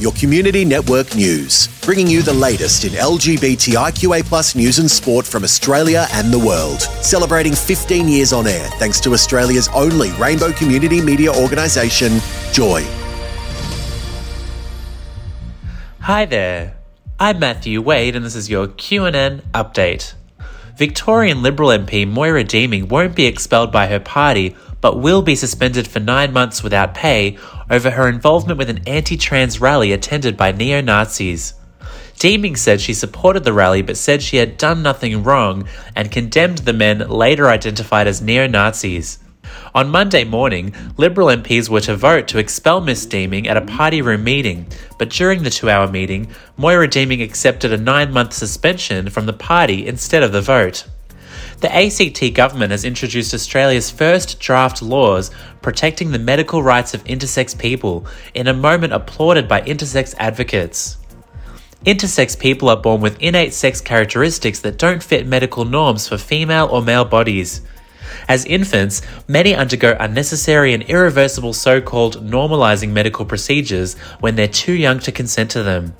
your community network news, bringing you the latest in LGBTIQA plus news and sport from Australia and the world. Celebrating 15 years on air thanks to Australia's only rainbow community media organisation, Joy. Hi there. I'm Matthew Wade and this is your QNN update. Victorian Liberal MP Moira Deeming won't be expelled by her party but will be suspended for nine months without pay over her involvement with an anti trans rally attended by neo Nazis. Deeming said she supported the rally but said she had done nothing wrong and condemned the men later identified as neo Nazis. On Monday morning, Liberal MPs were to vote to expel Miss Deeming at a party room meeting, but during the two hour meeting, Moira Deeming accepted a nine month suspension from the party instead of the vote. The ACT government has introduced Australia's first draft laws protecting the medical rights of intersex people in a moment applauded by intersex advocates. Intersex people are born with innate sex characteristics that don't fit medical norms for female or male bodies. As infants, many undergo unnecessary and irreversible so called normalizing medical procedures when they're too young to consent to them.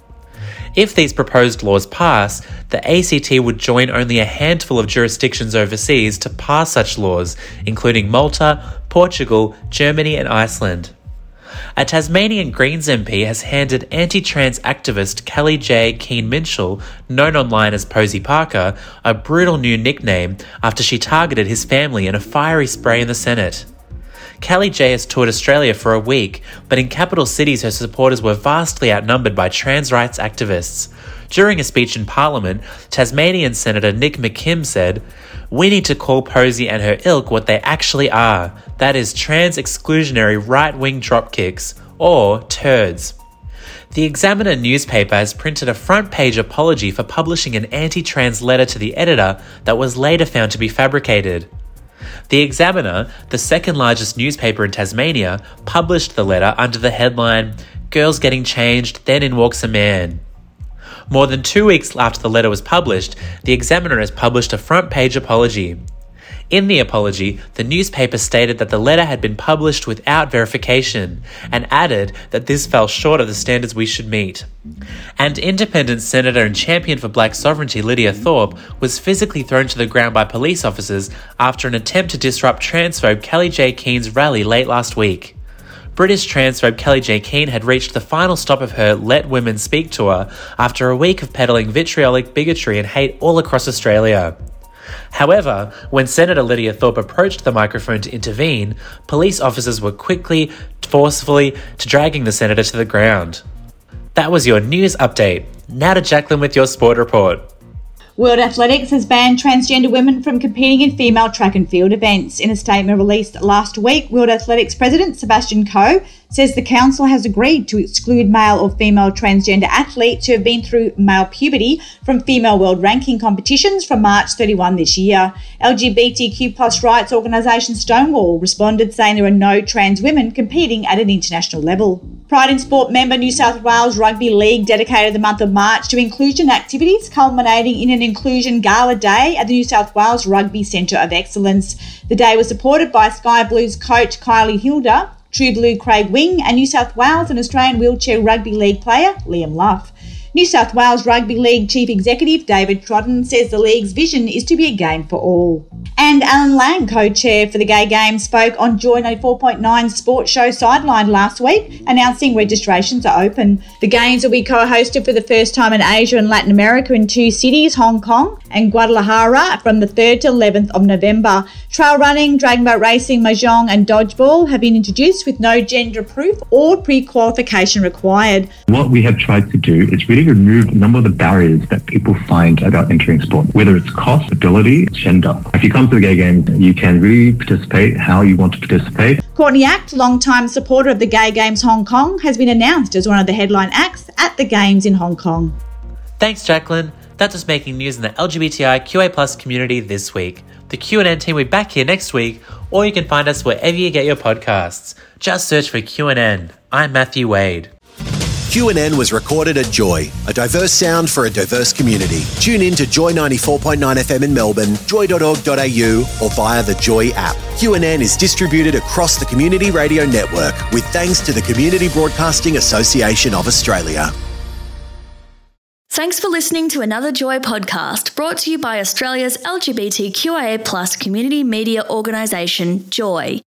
If these proposed laws pass, the ACT would join only a handful of jurisdictions overseas to pass such laws, including Malta, Portugal, Germany, and Iceland. A Tasmanian Greens MP has handed anti trans activist Kellie-Jay Keen-Minshull, known online as Posie Parker, a brutal new nickname after she targeted his family in a fiery spray in the Senate. Kellie-Jay has toured Australia for a week, but in capital cities her supporters were vastly outnumbered by trans rights activists. During a speech in Parliament, Tasmanian Senator Nick McKim said, We need to call Posie and her ilk what they actually are that is, trans exclusionary right wing dropkicks, or turds. The Examiner newspaper has printed a front page apology for publishing an anti trans letter to the editor that was later found to be fabricated. The Examiner, the second largest newspaper in Tasmania, published the letter under the headline Girls Getting Changed, Then In Walks a Man. More than two weeks after the letter was published, the Examiner has published a front page apology. In the apology, the newspaper stated that the letter had been published without verification and added that this fell short of the standards we should meet. And independent senator and champion for black sovereignty Lydia Thorpe was physically thrown to the ground by police officers after an attempt to disrupt transphobe Kellie-Jay Keen's rally late last week. British transphobe Kellie-Jay Keen had reached the final stop of her Let Women Speak tour after a week of peddling vitriolic bigotry and hate all across Australia. However, when Senator Lydia Thorpe approached the microphone to intervene, police officers were quickly, forcefully, to dragging the senator to the ground. That was your news update. Now to Jacqueline with your sport report. World Athletics has banned transgender women from competing in female track and field events. In a statement released last week, World Athletics President Sebastian Coe says the council has agreed to exclude male or female transgender athletes who have been through male puberty from female world ranking competitions from March 31 this year. LGBTQ plus rights organisation Stonewall responded saying there are no trans women competing at an international level. Pride in Sport member New South Wales Rugby League dedicated the month of March to inclusion activities, culminating in an inclusion gala day at the New South Wales Rugby Centre of Excellence. The day was supported by Sky Blues coach Kylie Hilder, True Blue Craig Wing, and New South Wales and Australian Wheelchair Rugby League player Liam Luff. New South Wales Rugby League Chief Executive David Trodden says the league's vision is to be a game for all. And Alan Lang, co-chair for the Gay Games, spoke on Joy 94.9 Sports Show Sideline last week, announcing registrations are open. The Games will be co-hosted for the first time in Asia and Latin America in two cities, Hong Kong and Guadalajara, from the 3rd to 11th of November. Trail running, dragon boat racing, mahjong and dodgeball have been introduced with no gender proof or pre-qualification required. What we have tried to do is really remove a number of the barriers that people find about entering sport, whether it's cost, ability, gender. If you come to the Gay Games, you can really participate how you want to participate. Courtney Act, long-time supporter of the Gay Games Hong Kong, has been announced as one of the headline acts at the Games in Hong Kong. Thanks, Jacqueline. That's just making news in the LGBTI QA plus community this week. The QNN team will be back here next week or you can find us wherever you get your podcasts. Just search for QNN. I'm Matthew Wade. QNN was recorded at Joy, a diverse sound for a diverse community. Tune in to Joy 94.9 FM in Melbourne, joy.org.au, or via the Joy app. QNN is distributed across the Community Radio Network with thanks to the Community Broadcasting Association of Australia. Thanks for listening to another Joy podcast brought to you by Australia's LGBTQIA community media organisation, Joy.